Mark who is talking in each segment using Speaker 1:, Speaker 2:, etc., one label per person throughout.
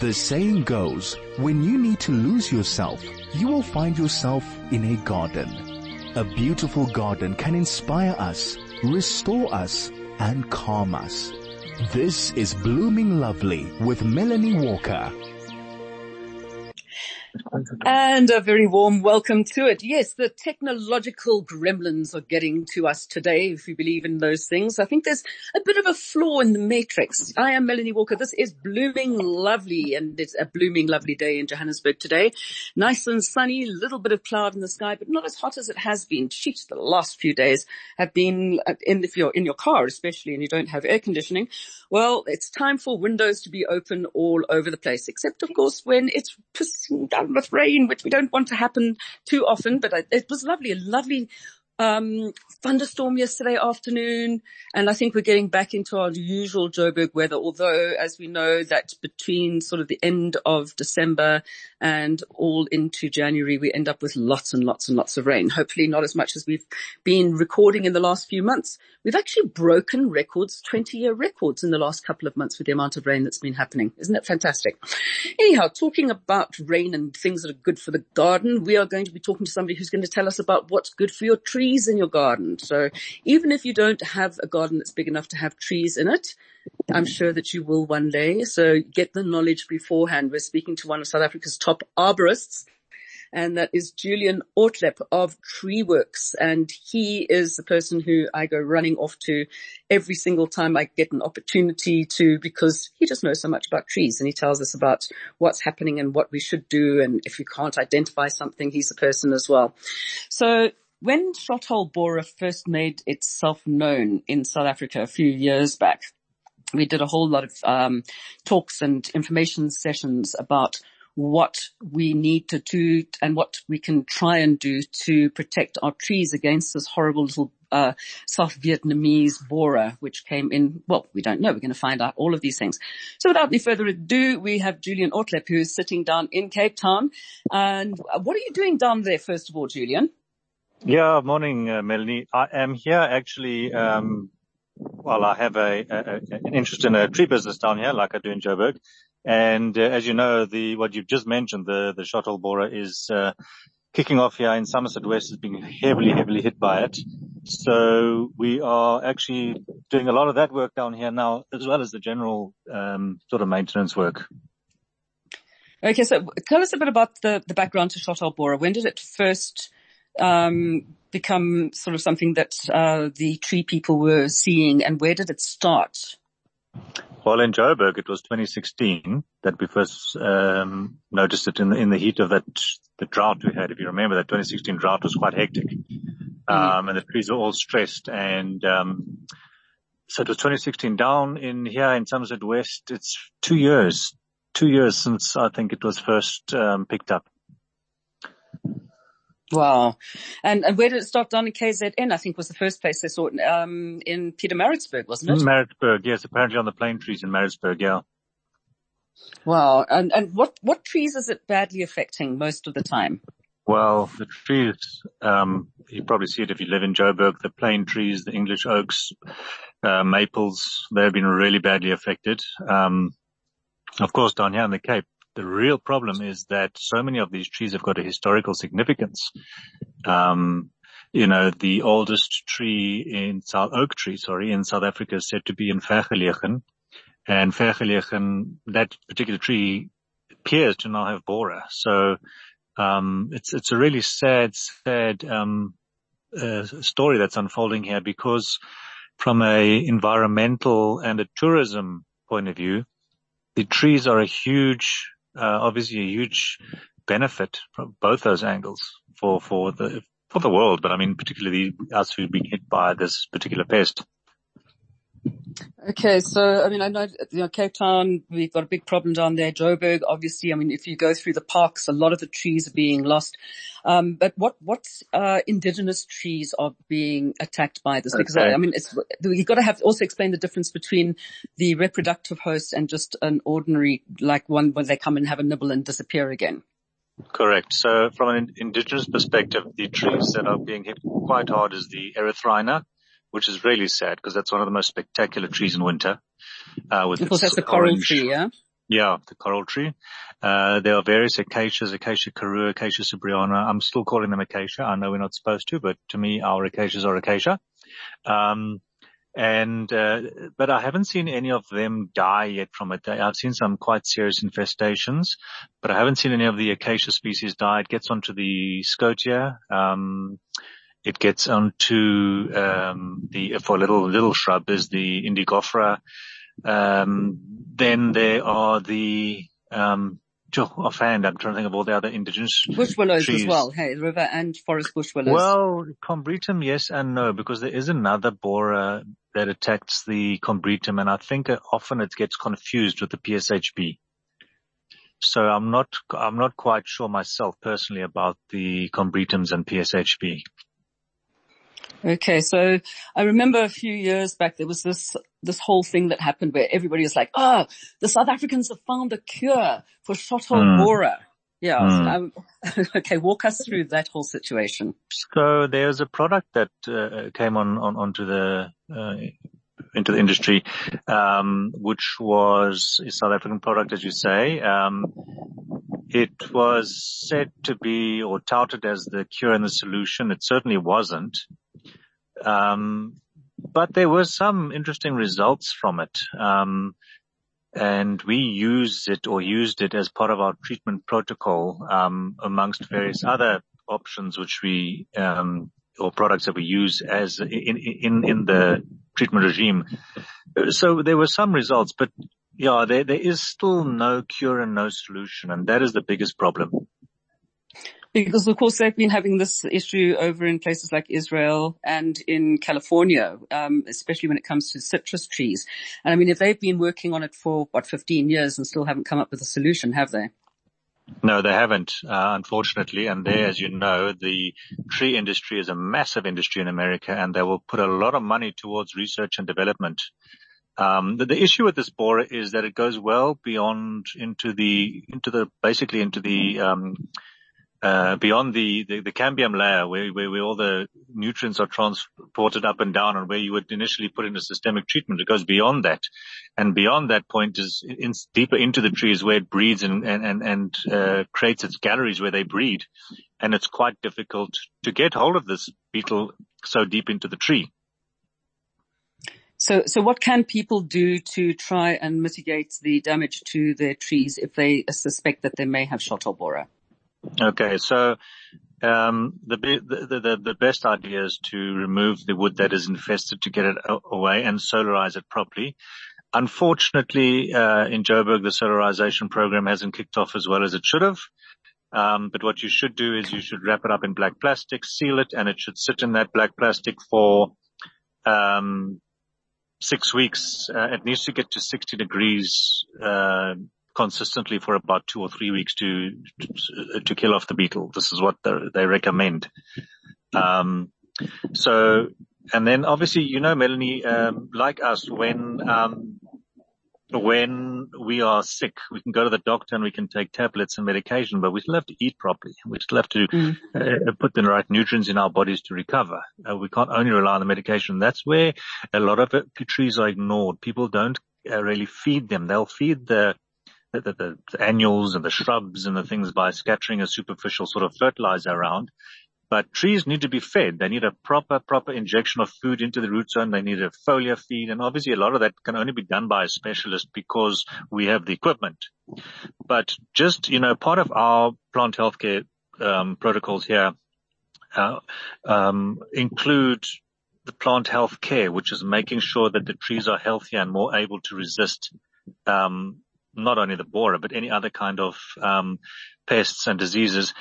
Speaker 1: The saying goes, when you need to lose yourself, you will find yourself in a garden. A beautiful garden can inspire us, restore us, and calm us. This is Blooming Lovely with Melanie Walker.
Speaker 2: And a very warm welcome to it. Yes, the technological gremlins are getting to us today, if you believe in those things. I think there's a bit of a flaw in the matrix. I am Melanie Walker. This is Blooming Lovely and it's a blooming lovely day in Johannesburg today. Nice and sunny, little bit of cloud in the sky, but not as hot as it has been. Sheesh, the last few days have been uh, in, if you're in your car especially and you don't have air conditioning. Well, it's time for windows to be open all over the place, except of course when it's pissing down with rain, which we don't want to happen too often, but it was lovely, a lovely um, thunderstorm yesterday afternoon, and I think we're getting back into our usual Joburg weather, although as we know that between sort of the end of December and all into January, we end up with lots and lots and lots of rain. Hopefully not as much as we've been recording in the last few months. We've actually broken records, 20 year records in the last couple of months with the amount of rain that's been happening. Isn't it fantastic? Anyhow, talking about rain and things that are good for the garden, we are going to be talking to somebody who's going to tell us about what's good for your tree trees in your garden. So even if you don't have a garden that's big enough to have trees in it, I'm sure that you will one day. So get the knowledge beforehand. We're speaking to one of South Africa's top arborists and that is Julian Ortlepp of Treeworks. And he is the person who I go running off to every single time I get an opportunity to because he just knows so much about trees and he tells us about what's happening and what we should do. And if you can't identify something, he's the person as well. So when Shothole Borer first made itself known in South Africa a few years back, we did a whole lot of um, talks and information sessions about what we need to do and what we can try and do to protect our trees against this horrible little uh, South Vietnamese borer, which came in, well, we don't know. We're going to find out all of these things. So without any further ado, we have Julian Ortlepp who is sitting down in Cape Town. And what are you doing down there, first of all, Julian?
Speaker 3: Yeah, morning, uh, Melanie. I am here actually, um, well, I have an interest in a tree business down here, like I do in Joburg. And uh, as you know, the what you've just mentioned, the the Shothole borer is uh, kicking off here in Somerset West, is being heavily, heavily hit by it. So we are actually doing a lot of that work down here now, as well as the general um, sort of maintenance work.
Speaker 2: Okay, so tell us a bit about the, the background to Shothole borer. When did it first um, become sort of something that uh, the tree people were seeing, and where did it start?
Speaker 3: Well, in Joburg, it was 2016 that we first um, noticed it in the, in the heat of that the drought we had. If you remember, that 2016 drought was quite hectic, mm-hmm. um, and the trees were all stressed. And um, so it was 2016 down in here in Somerset West. It's two years, two years since I think it was first um, picked up.
Speaker 2: Wow. And, and where did it start down in KZN? I think was the first place they saw it, um, in Pietermaritzburg, wasn't it?
Speaker 3: Maritzburg, yes, apparently on the plane trees in Maritzburg, yeah.
Speaker 2: Wow. And, and what, what trees is it badly affecting most of the time?
Speaker 3: Well, the trees, um, you probably see it if you live in Joburg, the plane trees, the English oaks, uh, maples, they've been really badly affected. Um, of course, down here in the Cape, the real problem is that so many of these trees have got a historical significance. Um, you know, the oldest tree in South oak tree, sorry, in South Africa is said to be in Vergelegen. And Vergelegen, that particular tree appears to now have borer. So, um, it's, it's a really sad, sad, um, uh, story that's unfolding here because from a environmental and a tourism point of view, the trees are a huge Uh, obviously a huge benefit from both those angles for, for the, for the world, but I mean, particularly us who've been hit by this particular pest.
Speaker 2: Okay, so I mean, I know, you know, Cape Town, we've got a big problem down there. Joburg, obviously, I mean, if you go through the parks, a lot of the trees are being lost. Um, but what what uh, indigenous trees are being attacked by this? Because okay. I, I, mean, it's you've got to have also explain the difference between the reproductive host and just an ordinary like one where they come and have a nibble and disappear again.
Speaker 3: Correct. So from an indigenous perspective, the trees that are being hit quite hard is the erythrina, which is really sad because that's one of the most spectacular trees in winter.
Speaker 2: Uh, with of course, that's the coral tree, yeah.
Speaker 3: Yeah, the coral tree. Uh, there are various acacias, Acacia karroo, Acacia sieberiana. I'm still calling them acacia. I know we're not supposed to, but to me, our acacias are acacia. Um, and uh, but I haven't seen any of them die yet from it. I've seen some quite serious infestations, but I haven't seen any of the acacia species die. It gets onto the Schotia. Um, it gets onto um, the for a little little shrub is the indigofera. Um, then there are the um, offhand, I'm trying to think of all the other indigenous
Speaker 2: bush willows
Speaker 3: trees.
Speaker 2: as well. Hey, river and forest bush willows.
Speaker 3: Well, combretum, yes and no, because there is another borer that attacks the combretum, and I think often it gets confused with the PSHB. So I'm not, I'm not quite sure myself personally about the combretums and PSHB.
Speaker 2: Okay, so I remember a few years back there was this this whole thing that happened where everybody was like, "Oh, the South Africans have found a cure for shot hole mm. borer." Yeah. Mm. So, um, okay, walk us through that whole situation.
Speaker 3: So there's a product that uh, came on, on onto the uh, into the industry, um, which was a South African product, as you say. Um, it was said to be or touted as the cure and the solution. It certainly wasn't. Um, but there were some interesting results from it. Um, and we used it or used it as part of our treatment protocol, um, amongst various other options which we, um, or products that we use as in, in, in the treatment regime. So there were some results, but yeah, there, there is still no cure and no solution. And that is the biggest problem.
Speaker 2: Because of course they've been having this issue over in places like Israel and in California, um, especially when it comes to citrus trees. And I mean, if they've been working on it for what 15 years and still haven't come up with a solution, have they?
Speaker 3: No, they haven't, uh, unfortunately. And there, as you know, the tree industry is a massive industry in America and they will put a lot of money towards research and development. Um, the, the, issue with this borer is that it goes well beyond into the, into the, basically into the, um, uh, beyond the, the, the, cambium layer where, where, where, all the nutrients are transported up and down and where you would initially put in a systemic treatment. It goes beyond that. And beyond that point is in, deeper into the trees where it breeds and, and, and, uh, creates its galleries where they breed. And it's quite difficult to get hold of this beetle so deep into the tree.
Speaker 2: So, so what can people do to try and mitigate the damage to their trees if they suspect that they may have shot hole borer?
Speaker 3: Okay, so um, the, the, the the best idea is to remove the wood that is infested to get it away and solarize it properly. Unfortunately, uh, in Joburg, the solarization program hasn't kicked off as well as it should have. Um, but what you should do is you should wrap it up in black plastic, seal it, and it should sit in that black plastic for um, six weeks. Uh, it needs to get to 60 degrees uh, consistently for about two or three weeks to, to, to kill off the beetle. This is what they recommend. Um, so, and then obviously, you know, Melanie, um, like us, when, um, when we are sick, we can go to the doctor and we can take tablets and medication, but we still have to eat properly. We still have to mm. uh, put the right nutrients in our bodies to recover. Uh, we can't only rely on the medication. That's where a lot of it, trees are ignored. People don't uh, really feed them. They'll feed the the, the, the annuals and the shrubs and the things by scattering a superficial sort of fertilizer around. But trees need to be fed. They need a proper, proper injection of food into the root zone. They need a foliar feed. And obviously a lot of that can only be done by a specialist because we have the equipment. But just, you know, part of our plant healthcare um, protocols here uh, um, include the plant health care, which is making sure that the trees are healthier and more able to resist um, not only the borer, but any other kind of um, pests and diseases.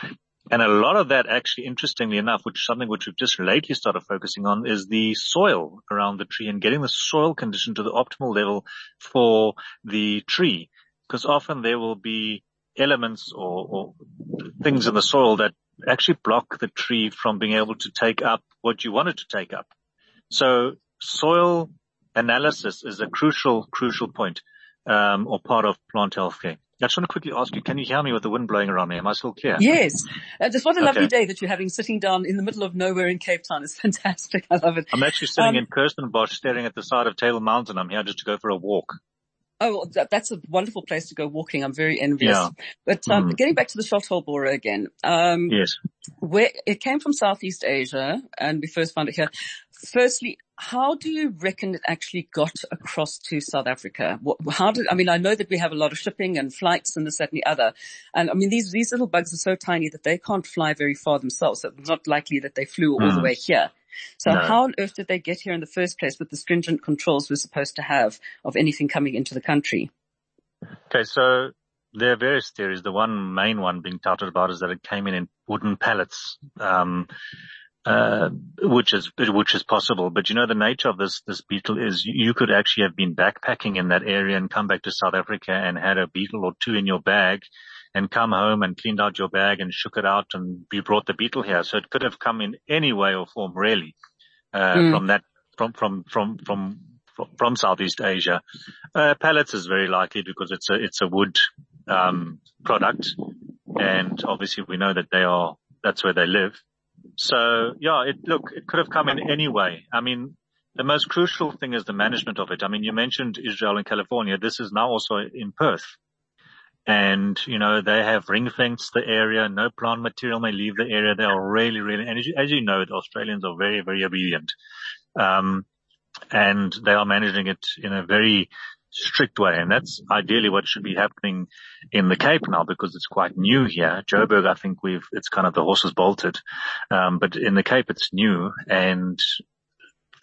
Speaker 3: And a lot of that actually, interestingly enough, which is something which we've just lately started focusing on is the soil around the tree and getting the soil condition to the optimal level for the tree. Because often there will be elements or, or things in the soil that actually block the tree from being able to take up what you want it to take up. So soil analysis is a crucial, crucial point um, or part of plant health care. I just want to quickly ask you, can you hear me with the wind blowing around me? Am I still clear?
Speaker 2: Yes. Uh, just what a lovely okay. day that you're having sitting down in the middle of nowhere in Cape Town. It's fantastic. I love it.
Speaker 3: I'm actually sitting um, in Kirstenbosch staring at the side of Table Mountain. I'm here just to go for a walk.
Speaker 2: Oh, that, that's a wonderful place to go walking. I'm very envious.
Speaker 3: Yeah.
Speaker 2: But um,
Speaker 3: Mm.
Speaker 2: getting back to the shot-hole borer again, um,
Speaker 3: Yes.
Speaker 2: where it came from Southeast Asia, and we first found it here. Firstly, how do you reckon it actually got across to South Africa? What, how did I mean? I know that we have a lot of shipping and flights and this, that, and the other, and I mean these these little bugs are so tiny that they can't fly very far themselves. So it's not likely that they flew all the
Speaker 3: Mm.
Speaker 2: way here. So
Speaker 3: No.
Speaker 2: how on earth did they get here in the first place with the stringent controls we're supposed to have of anything coming into the country?
Speaker 3: Okay, so there are various theories. The one main one being touted about is that it came in in wooden pallets, um, uh, which is which is possible. But you know, the nature of this this beetle is you could actually have been backpacking in that area and come back to South Africa and had a beetle or two in your bag. And come home and cleaned out your bag and shook it out and you brought the beetle here. So it could have come in any way or form really, uh,
Speaker 2: Mm.
Speaker 3: from that, from, from, from, from, from Southeast Asia. Uh, pallets is very likely because it's a, it's a wood, um, product. And obviously we know that they are, that's where they live. So yeah, it, look, it could have come in any way. I mean, the most crucial thing is the management of it. I mean, you mentioned Israel and California. This is now also in Perth. And, you know, they have ring fenced the area. No plant material may leave the area. They are really, really, and as you, as you know, the Australians are very, very obedient. Um, and they are managing it in a very strict way. And that's ideally what should be happening in the Cape now because it's quite new here. Joburg, I think we've, it's kind of the horses bolted. Um, but in the Cape, it's new and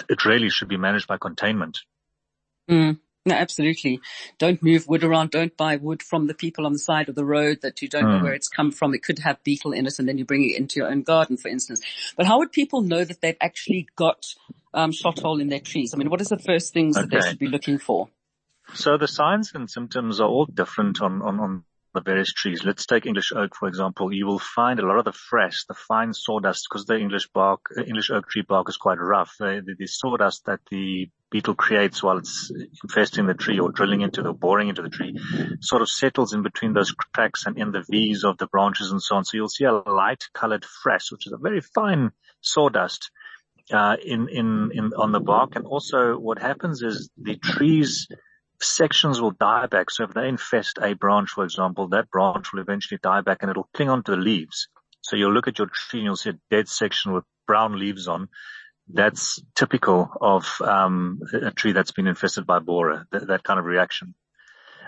Speaker 3: it really should be managed by containment.
Speaker 2: Mm. No, absolutely. Don't move wood around. Don't buy wood from the people on the side of the road that you don't know
Speaker 3: Mm.
Speaker 2: where it's come from. It could have beetle in it and then you bring it into your own garden, for instance. But how would people know that they've actually got um, shot hole in their trees? I mean, what is the first things that they should be looking for?
Speaker 3: So the signs and symptoms are all different on, on, on the various trees. Let's take English oak, for example. You will find a lot of the fresh, the fine sawdust, because the English bark, English oak tree bark is quite rough. The, the, the sawdust that the beetle creates while it's infesting the tree or drilling into the, boring into the tree, sort of settles in between those cracks and in the V's of the branches and so on. So you'll see a light colored fresh, which is a very fine sawdust, uh, in, in, in, on the bark. And also what happens is the trees, sections will die back. So if they infest a branch, for example, that branch will eventually die back and it'll cling onto the leaves. So you'll look at your tree and you'll see a dead section with brown leaves on. That's typical of um, a tree that's been infested by borer, that, that kind of reaction.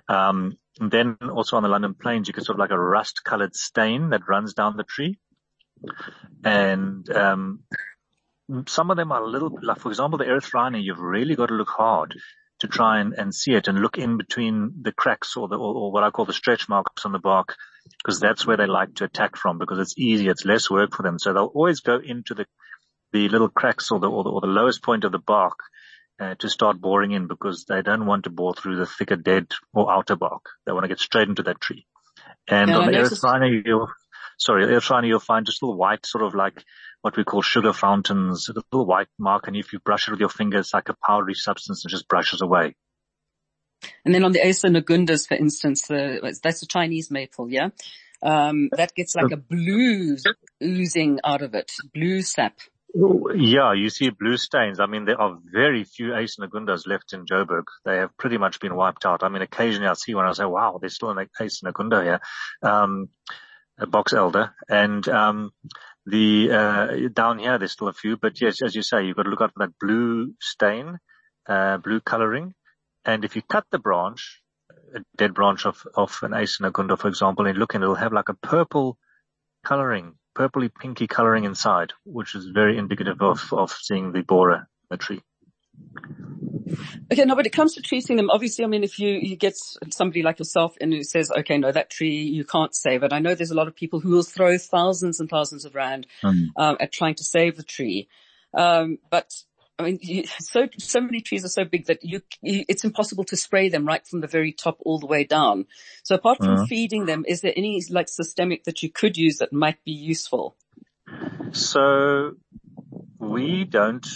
Speaker 3: Um, then also on the London plains, you get sort of like a rust colored stain that runs down the tree. And, um, some of them are a little like, for example, the erythrina, you've really got to look hard to try and, and see it and look in between the cracks or the, or, or what I call the stretch marks on the bark, because that's where they like to attack from because it's easy. It's less work for them. So they'll always go into the, the little cracks or the, or the, or the lowest point of the bark. Uh, to start boring in because they don't want to bore through the thicker dead or outer bark. They want to get straight into that tree. And
Speaker 2: Yeah,
Speaker 3: on the erythrina, you'll, sorry, erythrina, you'll find just little white sort of like what we call sugar fountains, a little white mark, and if you brush it with your finger, it's like a powdery substance that just brushes away.
Speaker 2: And then on the Acer negundos, for instance, the, that's a Chinese maple, yeah? Um, that gets like a blue oozing out of it, blue sap.
Speaker 3: Yeah, you see blue stains. I mean, there are very few Acer negundos left in Joburg. They have pretty much been wiped out. I mean, occasionally I see one, I say, wow, there's still an Acer negundo here, um, a box elder. And, um, the, uh, down here, there's still a few, but yes, as you say, you've got to look out for that blue stain, uh, blue coloring. And if you cut the branch, a dead branch of, of an Acer negundo, for example, and look and it'll have like a purple coloring, purpley pinky coloring inside, which is very indicative of, of seeing the borer in the tree.
Speaker 2: Okay, no, but it comes to treating them, obviously, I mean, if you, you get somebody like yourself and who says, okay, no, that tree, you can't save it. I know there's a lot of people who will throw thousands and thousands of rand,
Speaker 3: Mm.
Speaker 2: um, at trying to save the tree. Um, but I mean, you, so, so many trees are so big that you, you, it's impossible to spray them right from the very top all the way down. So apart from
Speaker 3: Mhm.
Speaker 2: feeding them, is there any like systemic that you could use that might be useful?
Speaker 3: So we don't,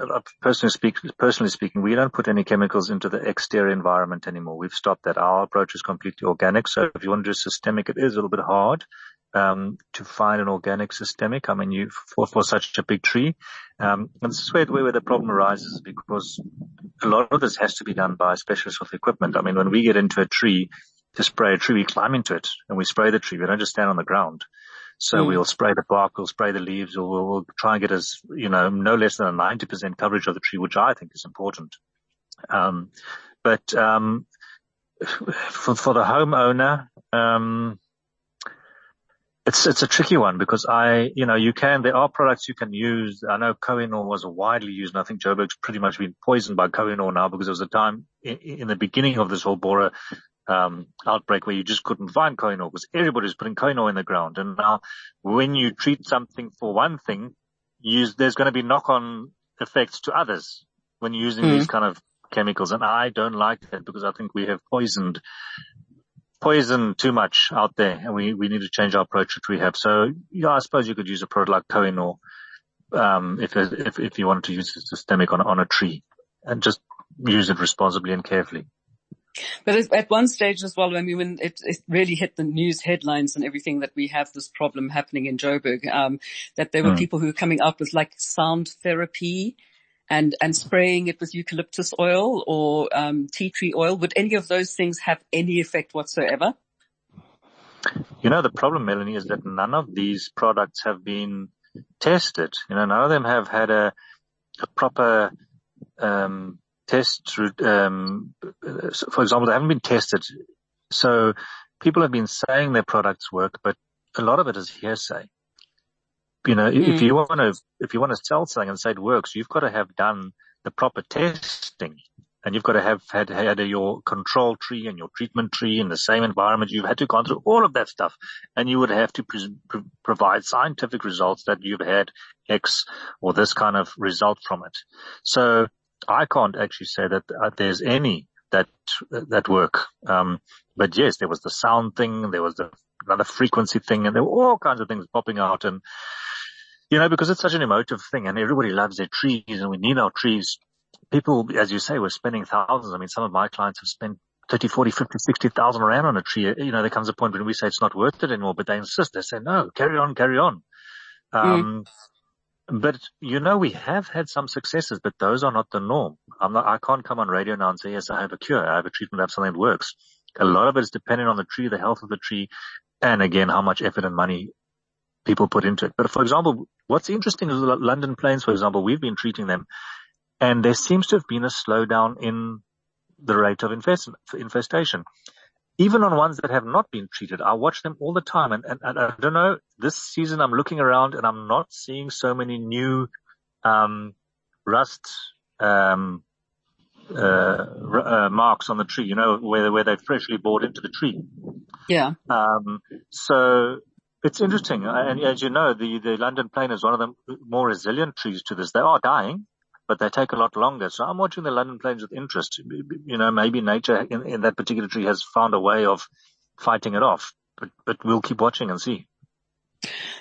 Speaker 3: uh, personally, speak, personally speaking, we don't put any chemicals into the exterior environment anymore. We've stopped that. Our approach is completely organic. So if you want to do systemic, it is a little bit hard. um, to find an organic systemic. I mean, you for, for such a big tree. Um, and this is where, where the problem arises because a lot of this has to be done by specialists with equipment. I mean, when we get into a tree to spray a tree, we climb into it and we spray the tree. We don't just stand on the ground. So mm. we'll spray the bark, we'll spray the leaves, or we'll, we'll, try and get as, you know, no less than a 90% coverage of the tree, which I think is important. Um, but, um, for, for the homeowner, um, it's, it's a tricky one because I, you know, you can, there are products you can use. I know Kohinor was widely used and I think Joburg's pretty much been poisoned by Kohinor now because there was a time in, in the beginning of this whole borer, um, outbreak where you just couldn't find Kohinor because everybody's putting Kohinor in the ground. And now when you treat something for one thing, you, there's going to be knock on effects to others when you're using mm. these kind of chemicals. And I don't like that because I think we have poisoned poison too much out there and we, we need to change our approach which we have. So yeah, I suppose you could use a product like Kohinor, um, if, if, if you wanted to use it systemic on, on a tree and just use it responsibly and carefully.
Speaker 2: But at one stage as well, I mean, when it, it, really hit the news headlines and everything that we have this problem happening in Joburg, um, that there were mm. people who were coming up with like sound therapy and, and spraying it with eucalyptus oil or, um, tea tree oil. Would any of those things have any effect whatsoever?
Speaker 3: You know, the problem, Melanie, is that none of these products have been tested. You know, none of them have had a, a proper, um, test, um, for example, they haven't been tested. So people have been saying their products work, but a lot of it is hearsay you know, mm. if you want to, if you want to sell something and say it works, you've got to have done the proper testing and you've got to have had, had your control tree and your treatment tree in the same environment. You've had to go through all of that stuff and you would have to pre- pre- provide scientific results that you've had X or this kind of result from it. So I can't actually say that uh, there's any that, that work. Um, but yes, there was the sound thing. There was the another frequency thing and there were all kinds of things popping out and you know, because it's such an emotive thing and everybody loves their trees and we need our trees. People, as you say, we're spending thousands. I mean, some of my clients have spent 30, 40, 50, 60,000 rand on a tree. You know, there comes a point when we say it's not worth it anymore, but they insist. They say, no, carry on, carry on. Um, mm. But you know, we have had some successes, but those are not the norm. I'm not, I can't come on radio now and say, yes, I have a cure. I have a treatment. I have something that works. A lot of it is dependent on the tree, the health of the tree, and again, how much effort and money people put into it. But for example, what's interesting is the London planes, for example, we've been treating them and there seems to have been a slowdown in the rate of infest- infestation. Even on ones that have not been treated, I watch them all the time and, and, and, I don't know, this season I'm looking around and I'm not seeing so many new, um, rust, um, uh, uh, marks on the tree, you know, where, where they've freshly bored into the tree.
Speaker 2: Yeah.
Speaker 3: Um, so it's interesting. And as you know, the, the London plane is one of the more resilient trees to this. They are dying, but they take a lot longer. So I'm watching the London planes with interest. You know, maybe nature in, in that particular tree has found a way of fighting it off, but, but we'll keep watching and see.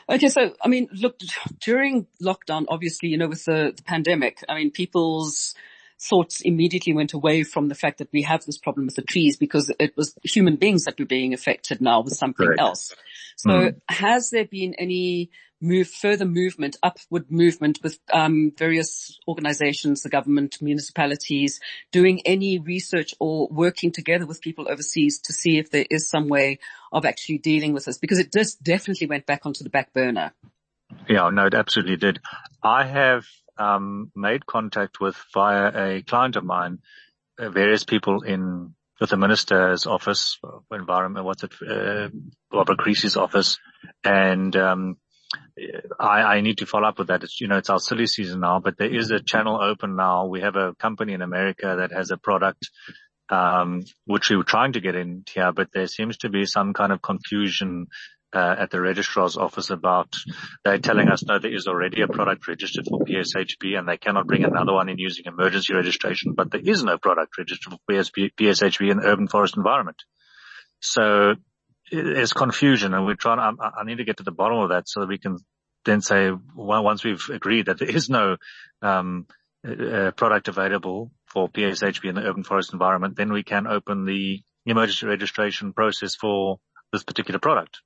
Speaker 2: Okay, so I mean, look, during lockdown, obviously, you know, with the, the pandemic, I mean, people's thoughts immediately went away from the fact that we have this problem with the trees because it was human beings that were being affected now with something Correct. else. So mm. has there been any move, further movement, upward movement with um, various organizations, the government, municipalities, doing any research or working together with people overseas to see if there is some way of actually dealing with this? Because it just definitely went back onto the back burner.
Speaker 3: Yeah, no, it absolutely did. I have um, made contact with via a client of mine, uh, various people in with the minister's office, uh, environment, what's it, uh, Barbara Creecy's office, and um, I, I, need to follow up with that. It's, you know, it's our silly season now, but there is a channel open now. We have a company in America that has a product, um, which we were trying to get in here, but there seems to be some kind of confusion uh, at the registrar's office about they're telling us no, there is already a product registered for PSHB and they cannot bring another one in using emergency registration, but there is no product registered for PSP, PSHB in urban forest environment. So there's confusion and we're trying, I, I need to get to the bottom of that so that we can then say once we've agreed that there is no, um, uh, product available for PSHP in the urban forest environment, then we can open the emergency registration process for this particular product.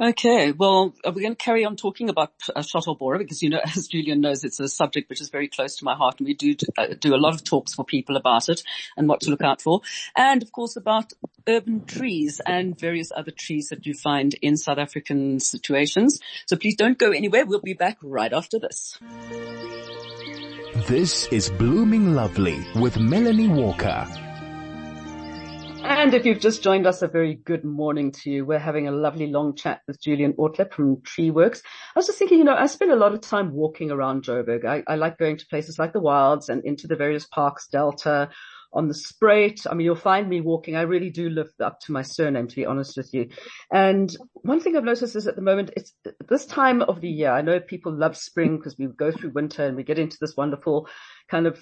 Speaker 2: Okay, well, we're going to carry on talking about uh, borer because, you know, as Julian knows, it's a subject which is very close to my heart and we do uh, do a lot of talks for people about it and what to look out for. And of course about urban trees and various other trees that you find in South African situations. So please don't go anywhere. We'll be back right after this.
Speaker 1: This is Blooming Lovely with Melanie Walker.
Speaker 2: And if you've just joined us, a very good morning to you. We're having a lovely long chat with Julian Ortlepp from Treeworks. I was just thinking, you know, I spend a lot of time walking around Joburg. I, I like going to places like the Wilds and into the various parks, Delta, on the Spruit. I mean, you'll find me walking. I really do live up to my surname, to be honest with you. And one thing I've noticed is at the moment, it's this time of the year. I know people love spring because we go through winter and we get into this wonderful kind of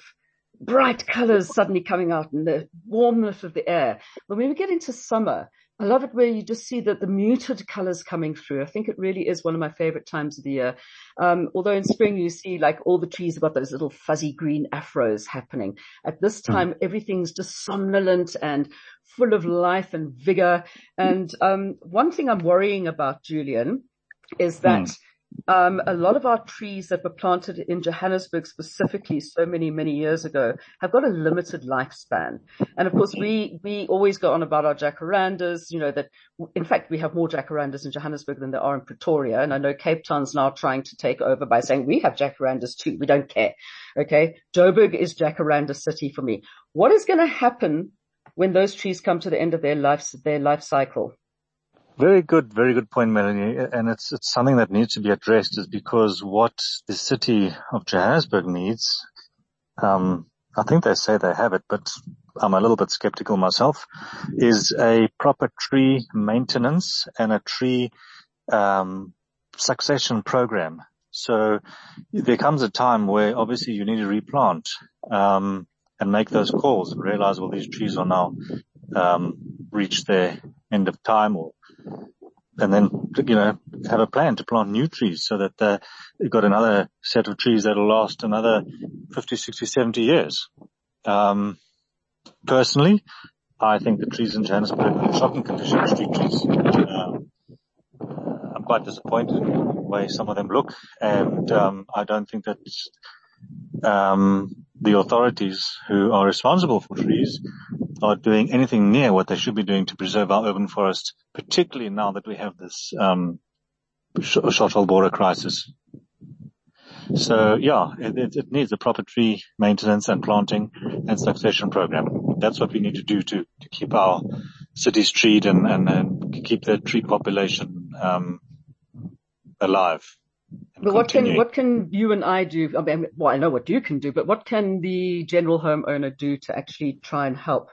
Speaker 2: bright colors suddenly coming out and the warmth of the air. But when we get into summer, I love it where you just see that the muted colors coming through. I think it really is one of my favorite times of the year. Um, although in spring you see like all the trees have got those little fuzzy green afros happening. At this hmm. time, mm. everything's just somnolent and full of life and vigor. And, um, one thing I'm worrying about, Julian, is that mm. Um, a lot of our trees that were planted in Johannesburg specifically so many, many years ago have got a limited lifespan. And of course we, we always go on about our jacarandas, you know, that in fact we have more jacarandas in Johannesburg than there are in Pretoria. And I know Cape Town's now trying to take over by saying we have jacarandas too. We don't care. Okay. Joburg is jacaranda city for me. What is going to happen when those trees come to the end of their life, their life cycle?
Speaker 3: Very good, very good point, Melanie. And it's, it's something that needs to be addressed is because what the city of Johannesburg needs, um, I think they say they have it, but I'm a little bit skeptical myself, is a proper tree maintenance and a tree, um, succession program. So there comes a time where obviously you need to replant, um, and make those calls and realize, well, these trees are now, um, reached their end of time or and then, you know, have a plan to plant new trees so that uh, you've got another set of trees that'll last another 50, 60, 70 years. Um, personally, I think the trees in Johannesburg are in shocking condition, street trees. Um, I'm quite disappointed in the way some of them look, and um, I don't think that um, the authorities who are responsible for trees are doing anything near what they should be doing to preserve our urban forests, particularly now that we have this um, borer crisis. So yeah, it, it, needs a proper tree maintenance and planting and succession program. That's what we need to do to, to keep our cities treed and, and, and keep the tree population um, alive.
Speaker 2: But what can what can you and I do? I mean, well, I know what you can do, but what can the general homeowner do to actually try and help?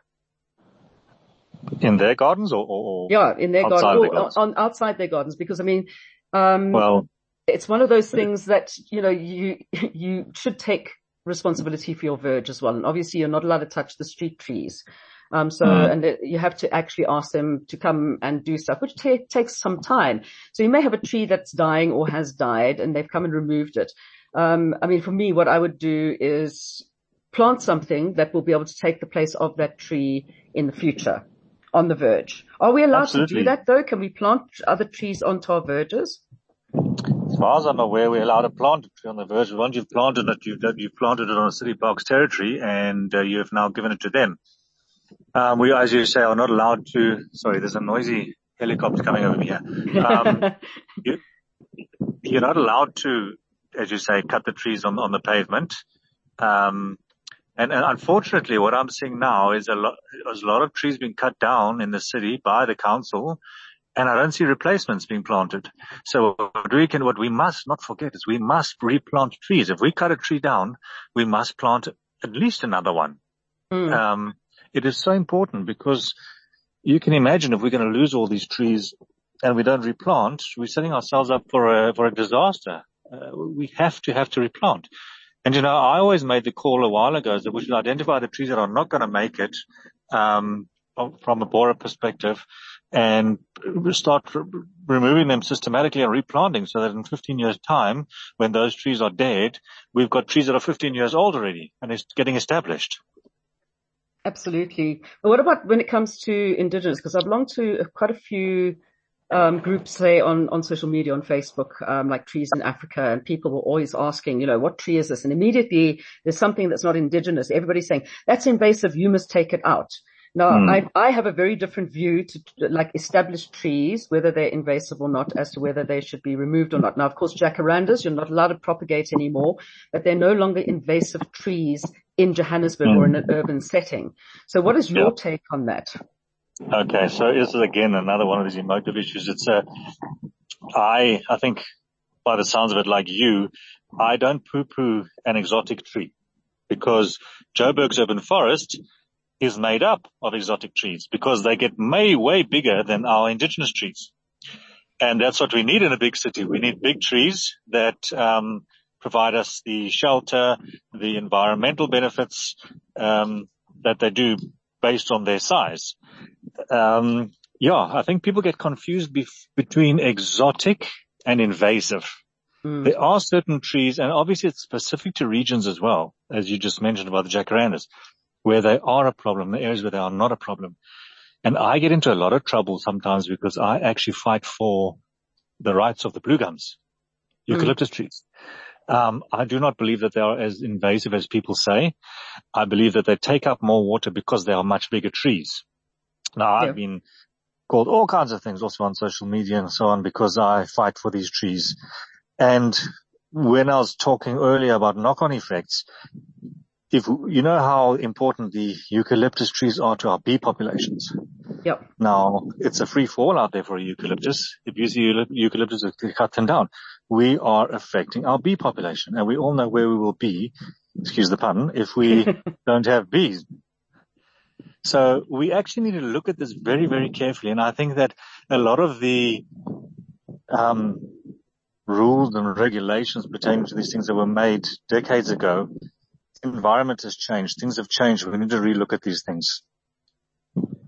Speaker 3: In their gardens or, or
Speaker 2: yeah, in their, outside their gardens, on outside their gardens, because I mean, um, well, it's one of those things that you know you you should take responsibility for your verge as well. And obviously, you're not allowed to touch the street trees. Um, so, mm. and it, you have to actually ask them to come and do stuff, which t- takes some time. So you may have a tree that's dying or has died and they've come and removed it. Um, I mean, for me, what I would do is plant something that will be able to take the place of that tree in the future on the verge. Are we allowed Absolutely. to do that though? Can we plant other trees onto our verges?
Speaker 3: As far as I'm aware, we're allowed to plant a tree on the verge. Once you've planted it, you've, you've planted it on a city park's territory and uh, you have now given it to them. Um, we, as you say, are not allowed to, sorry, there's a noisy helicopter coming over here. Um, you, you're not allowed to, as you say, cut the trees on, on the pavement. Um, and, and, unfortunately, what I'm seeing now is a lot, there's a lot of trees being cut down in the city by the council, and I don't see replacements being planted. So what we can, what we must not forget is we must replant trees. If we cut a tree down, we must plant at least another one. Mm. Um, it is so important because you can imagine if we're going to lose all these trees and we don't replant, we're setting ourselves up for a, for a disaster. Uh, we have to have to replant. And you know, I always made the call a while ago that we should identify the trees that are not going to make it, um, from a borer perspective and start removing them systematically and replanting so that in 15 years time, when those trees are dead, we've got trees that are 15 years old already and it's getting established.
Speaker 2: Absolutely. What about when it comes to indigenous? Because I belong to quite a few um, groups say on, on social media, on Facebook, um, like trees in Africa and people were always asking, you know, what tree is this? And immediately there's something that's not indigenous. Everybody's saying that's invasive. You must take it out. Now, mm. I, I have a very different view to like established trees, whether they're invasive or not, as to whether they should be removed or not. Now, of course, jacarandas, you're not allowed to propagate anymore, but they're no longer invasive trees in Johannesburg mm. or in an urban setting. So what is your take on that?
Speaker 3: Okay. So this is again another one of these emotive issues. It's a, I, I think by the sounds of it, like you, I don't poo poo an exotic tree because Joburg's urban forest is made up of exotic trees because they get way, way bigger than our indigenous trees. And that's what we need in a big city. We need big trees that, um, provide us the shelter, the environmental benefits, um, that they do based on their size. Um, yeah, I think people get confused bef- between exotic and invasive. Mm. There are certain trees, and obviously it's specific to regions as well, as you just mentioned about the jacarandas where they are a problem, the areas where they are not a problem. And I get into a lot of trouble sometimes because I actually fight for the rights of the blue gums, hmm. eucalyptus mm. trees. Um, I do not believe that they are as invasive as people say. I believe that they take up more water because they are much bigger trees. Now I've been called all kinds of things also on social media and so on because I fight for these trees. And when I was talking earlier about knock-on effects, if you know how important the eucalyptus trees are to our bee populations.
Speaker 2: Yep.
Speaker 3: Now it's a free fall out there for a eucalyptus. If you see eucalyptus, to cut them down. We are affecting our bee population, and we all know where we will be. Excuse the pun. If we don't have bees. So we actually need to look at this very, very carefully. And I think that a lot of the, um, rules and regulations pertaining to these things that were made decades ago environment has changed. Things have changed. We need to relook at these things.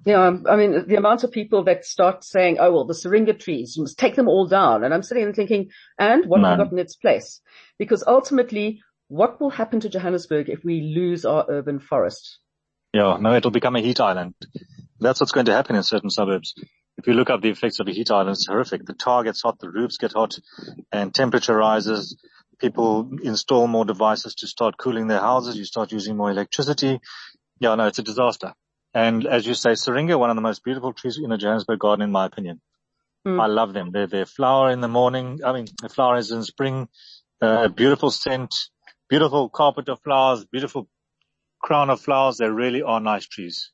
Speaker 2: Yeah, I mean, the amount of people that start saying, oh, well, the syringa trees, you must take them all down. And I'm sitting and thinking, and what have we got in its place? Because ultimately, what will happen to Johannesburg if we lose our urban forest?
Speaker 3: Yeah, no, it'll become a heat island. That's what's going to happen in certain suburbs. If you look up the effects of a heat island, it's horrific. The tar gets hot, the roofs get hot, and temperature rises people install more devices to start cooling their houses. You start using more electricity. Yeah, no, it's a disaster. And as you say, syringa, one of the most beautiful trees in a Johannesburg garden, in my opinion. Mm. I love them. They they flower in the morning. I mean, the flowers in spring. Uh, beautiful scent, beautiful carpet of flowers, beautiful crown of flowers. They really are nice trees.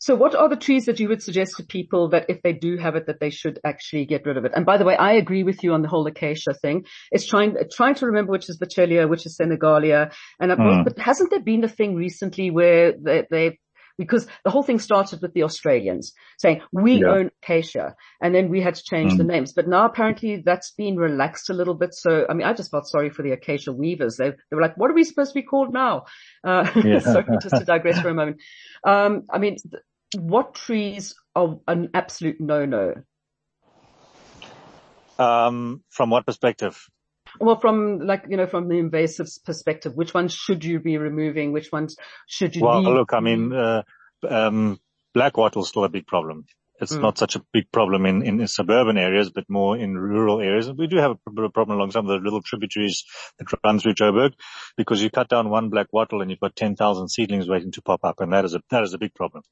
Speaker 2: So what are the trees that you would suggest to people that if they do have it, that they should actually get rid of it? And by the way, I agree with you on the whole acacia thing. It's trying, trying to remember which is Vachellia, which is Senegalia. And mm. but hasn't there been a thing recently where they, they because the whole thing started with the Australians saying we yeah. own acacia and then we had to change mm. the names. But now apparently that's been relaxed a little bit. So, I mean, I just felt sorry for the acacia weavers. They, they were like, what are we supposed to be called now? Uh, yeah. sorry, just to digress for a moment. Um, I mean, what trees are an absolute no-no?
Speaker 3: Um, from what perspective?
Speaker 2: Well, from like, you know, from the invasive perspective, which ones should you be removing? Which ones should you
Speaker 3: Well,
Speaker 2: leave?
Speaker 3: look, I mean, uh, um, black wattle is still a big problem. It's mm. not such a big problem in, in suburban areas, but more in rural areas. We do have a problem along some of the little tributaries that run through Joburg because you cut down one black wattle and you've got 10,000 seedlings waiting to pop up. And that is a, that is a big problem.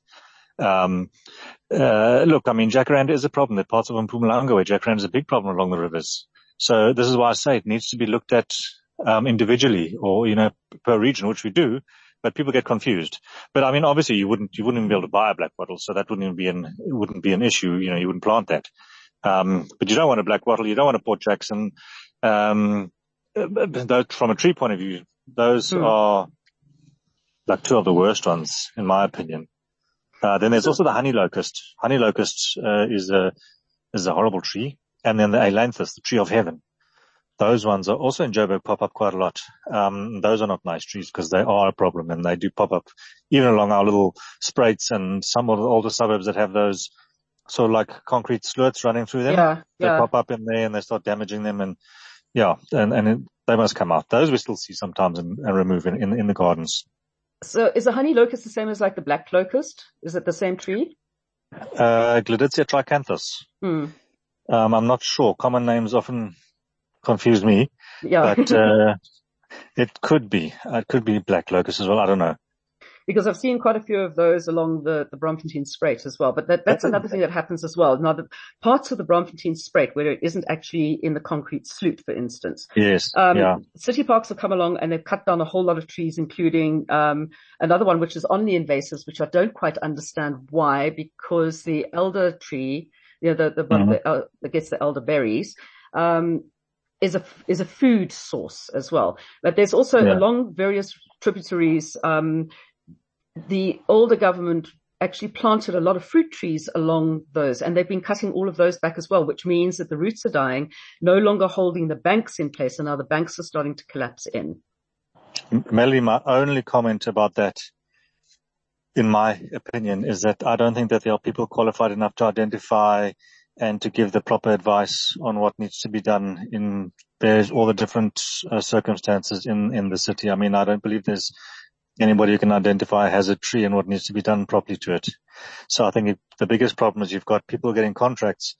Speaker 3: Um, uh, look, I mean, jacaranda is a problem. There are parts of Mpumalanga where jacaranda is a big problem along the rivers. So this is why I say it needs to be looked at, um, individually or, you know, per region, which we do, but people get confused. But I mean, obviously you wouldn't, you wouldn't even be able to buy a black wattle. So that wouldn't even be an, it wouldn't be an issue. You know, you wouldn't plant that. Um, but you don't want a black wattle. You don't want a Port Jackson. Um, from a tree point of view, those hmm. are like two of the worst ones, in my opinion. Uh, then there's also the honey locust. Honey locust uh, is a is a horrible tree, and then the ailanthus, the tree of heaven. Those ones are also in Joburg pop up quite a lot. Um, those are not nice trees because they are a problem and they do pop up even along our little spruits and some of the older suburbs that have those sort of like concrete slits running through them.
Speaker 2: Yeah,
Speaker 3: they yeah. pop up in there and they start damaging them and yeah, and, and it, they must come out. Those we still see sometimes and, and remove in, in, in the gardens.
Speaker 2: So is the honey locust the same as like the black locust? Is it the same tree?
Speaker 3: Uh, Gleditsia triacanthos.
Speaker 2: Hmm.
Speaker 3: Um, I'm not sure. Common names often confuse me,
Speaker 2: Yeah.
Speaker 3: but, uh, it could be, it could be black locust as well. I don't know.
Speaker 2: because I've seen quite a few of those along the, the Braamfontein Spruit as well. But that, that's another thing that happens as well. Now, the parts of the Braamfontein Spruit where it isn't actually in the concrete sloot, for instance,
Speaker 3: Yes.
Speaker 2: um,
Speaker 3: yeah.
Speaker 2: city parks have come along and they've cut down a whole lot of trees, including um, another one which is on the invasives, which I don't quite understand why, because the elder tree, you know, the the one
Speaker 3: Mhm.
Speaker 2: that, uh, that gets the elderberries, um, is a is a food source as well. But there's also
Speaker 3: Yeah.
Speaker 2: along various tributaries, um, the older government actually planted a lot of fruit trees along those and they've been cutting all of those back as well, which means that the roots are dying, no longer holding the banks in place and now the banks are starting to collapse in.
Speaker 3: M- Melanie, my only comment about that, in my opinion, is that I don't think that there are people qualified enough to identify and to give the proper advice on what needs to be done in there's all the different uh, circumstances in, in the city. I mean, I don't believe there's anybody who can identify has a tree and what needs to be done properly to it. So I think it, the biggest problem is you've got people getting contracts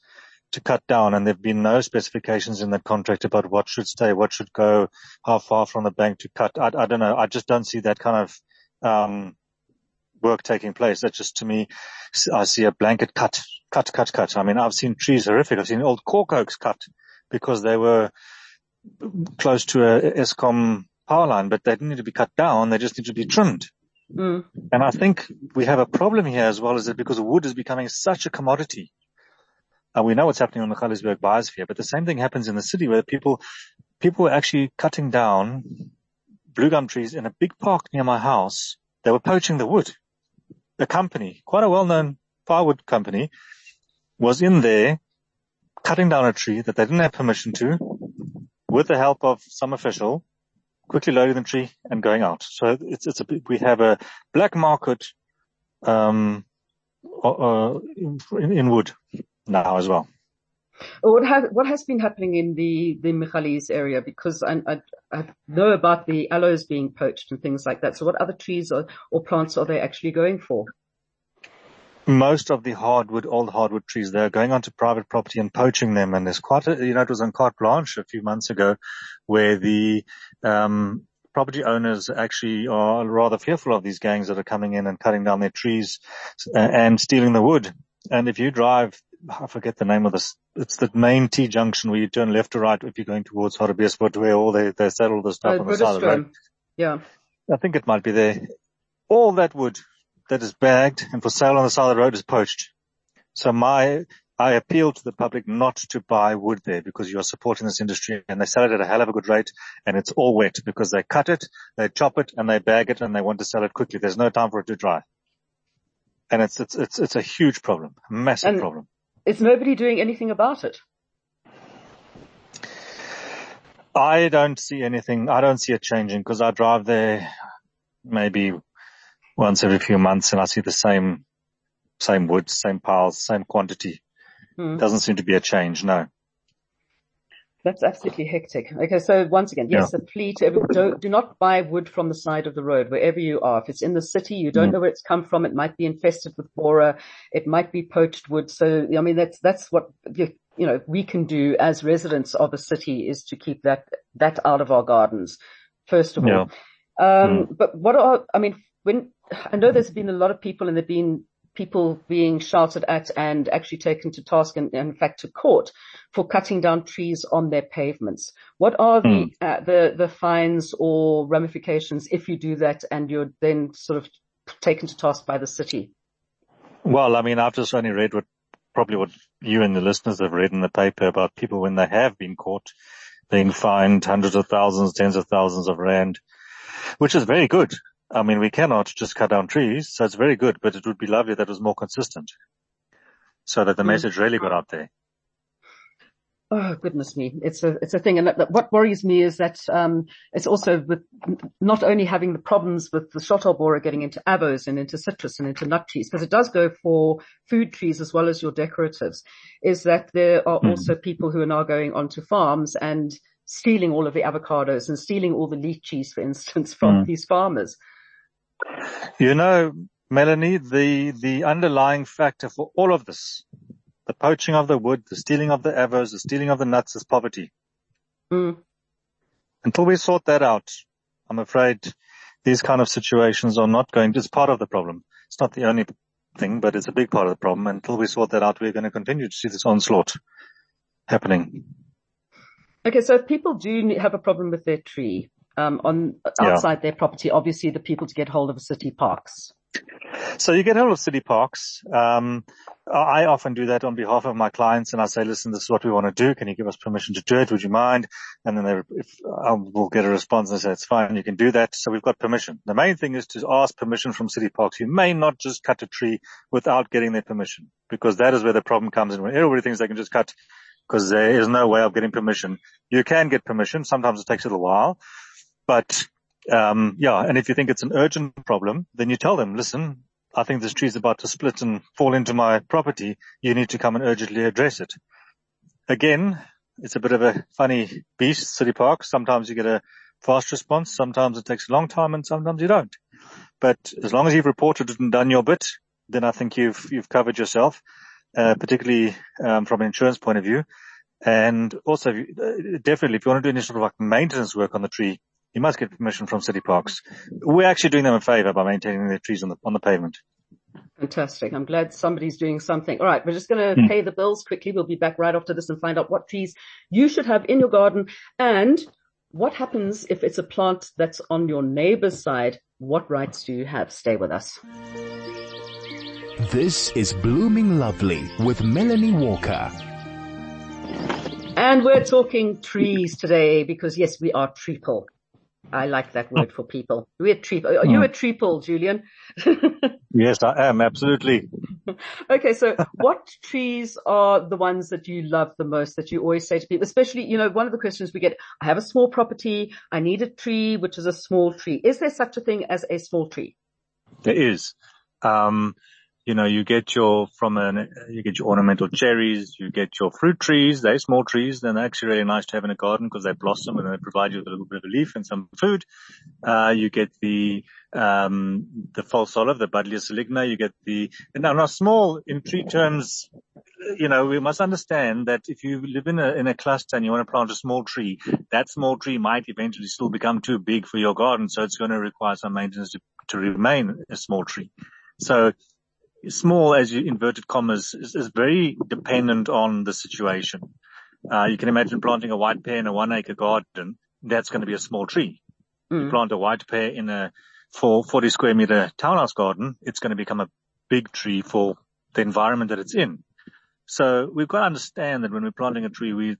Speaker 3: to cut down and there've been no specifications in that contract about what should stay, what should go, how far from the bank to cut. I, I don't know. I just don't see that kind of, um, work taking place. That just to me, I see a blanket cut, cut, cut, cut. I mean, I've seen trees horrific. I've seen old cork oaks cut because they were close to a Eskom power line, but they didn't need to be cut down. They just need to be trimmed.
Speaker 2: Mm.
Speaker 3: And I think we have a problem here as well, is that because wood is becoming such a commodity. And we know what's happening on the Magaliesberg biosphere, but the same thing happens in the city where people, people are actually cutting down blue gum trees in a big park near my house. They were poaching the wood. A company, quite a well-known firewood company, was in there cutting down a tree that they didn't have permission to with the help of some official quickly loading the tree and going out. So it's, it's a, we have a black market, um, uh, in, in wood now as well.
Speaker 2: What has, what has been happening in the, the Magalies area? Because I, I, I know about the aloes being poached and things like that. So what other trees or, or plants are they actually going for?
Speaker 3: Most of the hardwood, old hardwood trees, they're going onto private property and poaching them. And there's quite a, you know, it was on carte blanche a few months ago where the, um, property owners actually are rather fearful of these gangs that are coming in and cutting down their trees uh, and stealing the wood. And if you drive, I forget the name of this, it's the main T junction where you turn left or right if you're going towards Hartbeespoort where all they, they settle the stuff
Speaker 2: Uh,
Speaker 3: on the side of the road.
Speaker 2: Yeah.
Speaker 3: I think it might be there. All that wood that is bagged and for sale on the side of the road is poached. So my, I appeal to the public not to buy wood there because you are supporting this industry and they sell it at a hell of a good rate and it's all wet because they cut it, they chop it and they bag it and they want to sell it quickly. There's no time for it to dry. And it's, it's, it's, it's a huge problem, a massive
Speaker 2: And-
Speaker 3: problem.
Speaker 2: Is nobody doing anything about it?
Speaker 3: I don't see anything. I don't see it changing because I drive there maybe once every few months and I see the same, same wood, same piles, same quantity.
Speaker 2: Hmm.
Speaker 3: Doesn't seem to be a change. No.
Speaker 2: That's absolutely hectic. Okay, so once again, yes, a plea to everyone, don't, do not buy wood from the side of the road, wherever you are. If it's in the city, you don't
Speaker 3: Mm.
Speaker 2: know where it's come from. It might be infested with borer. It might be poached wood. So, I mean, that's, that's what, you, you know, we can do as residents of a city is to keep that, that out of our gardens, first of all.
Speaker 3: Yeah.
Speaker 2: Um, but what are, I mean, when, I know there's been a lot of people and there've been people being shouted at and actually taken to task and, and in fact to court for cutting down trees on their pavements. What are the, uh, the, the fines or ramifications if you do that and you're then sort of taken to task by the city?
Speaker 3: Well, I mean, I've just only read what probably what you and the listeners have read in the paper about people when they have been caught being fined hundreds of thousands, tens of thousands of rand, which is very good. I mean, we cannot just cut down trees, so it's very good, but it would be lovely that it was more consistent so that the
Speaker 2: Mm.
Speaker 3: message really got out there.
Speaker 2: Oh goodness me, it's a it's a thing, and that, that- what worries me is that um, it's also with not only having the problems with the shot hole borer getting into avos and into citrus and into nut trees, because it does go for food trees as well as your decoratives. Is that there are
Speaker 3: Hmm.
Speaker 2: also people who are now going onto farms and stealing all of the avocados and stealing all the lychees, for instance, from
Speaker 3: Hmm.
Speaker 2: these farmers.
Speaker 3: You know, Melanie, the, the underlying factor for all of this, the poaching of the wood, the stealing of the avos, the stealing of the nuts is poverty.
Speaker 2: Mm.
Speaker 3: Until we sort that out, I'm afraid these kind of situations are not going, to, it's part of the problem. It's not the only thing, but it's a big part of the problem. Until we sort that out, we're going to continue to see this onslaught happening.
Speaker 2: Okay, so if people do have a problem with their tree um, on outside yeah. their property, obviously the people to get hold of city parks.
Speaker 3: So you get hold of city parks. Um, I often do that on behalf of my clients and I say, listen, this is what we want to do. Can you give us permission to do it? Would you mind? And then they, if, I will get a response and say, it's fine. You can do that. So we've got permission. The main thing is to ask permission from city parks. You may not just cut a tree without getting their permission because that is where the problem comes in when everybody thinks they can just cut because there is no way of getting permission. You can get permission. Sometimes it takes a little while, but um, yeah, and if you think it's an urgent problem, then you tell them, listen, I think this tree is about to split and fall into my property. You need to come and urgently address it. Again, it's a bit of a funny beast, City Park. Sometimes you get a fast response. Sometimes it takes a long time and sometimes you don't. But as long as you've reported it and done your bit, then I think you've, you've covered yourself, uh, particularly, um, from an insurance point of view. And also, uh, definitely, if you want to do any sort of like maintenance work on the tree, you must get permission from city parks. We're actually doing them a favor by maintaining their trees on the, on the pavement.
Speaker 2: Fantastic. I'm glad somebody's doing something. All right. We're just going to mm. pay the bills quickly. We'll be back right after this and find out what trees you should have in your garden and what happens if it's a plant that's on your neighbor's side. What rights do you have? Stay with us.
Speaker 1: This is Blooming Lovely with Melanie Walker.
Speaker 2: And we're talking trees today because yes, we are triple. I like that word for people. We're triple. Are you a triple, Julian?
Speaker 3: yes, I am. Absolutely.
Speaker 2: okay. So what trees are the ones that you love the most that you always say to people, especially, you know, one of the questions we get, I have a small property. I need a tree, which is a small tree. Is there such a thing as a small tree?
Speaker 3: There is. Um, you know, you get your, from an, you get your ornamental cherries, you get your fruit trees, they're small trees, and they're actually really nice to have in a garden because they blossom and they provide you with a little bit of a leaf and some food. Uh, you get the, um, the false olive, the Buddleia saligna, you get the, now, now small in tree terms, you know, we must understand that if you live in a, in a cluster and you want to plant a small tree, that small tree might eventually still become too big for your garden. So it's going to require some maintenance to, to remain a small tree. So small as you inverted commas is, is very dependent on the situation. Uh, you can imagine planting a white pear in a one acre garden. That's going to be a small tree. Mm. You plant a white pear in a for 40 square meter townhouse garden. It's going to become a big tree for the environment that it's in. So we've got to understand that when we're planting a tree, we've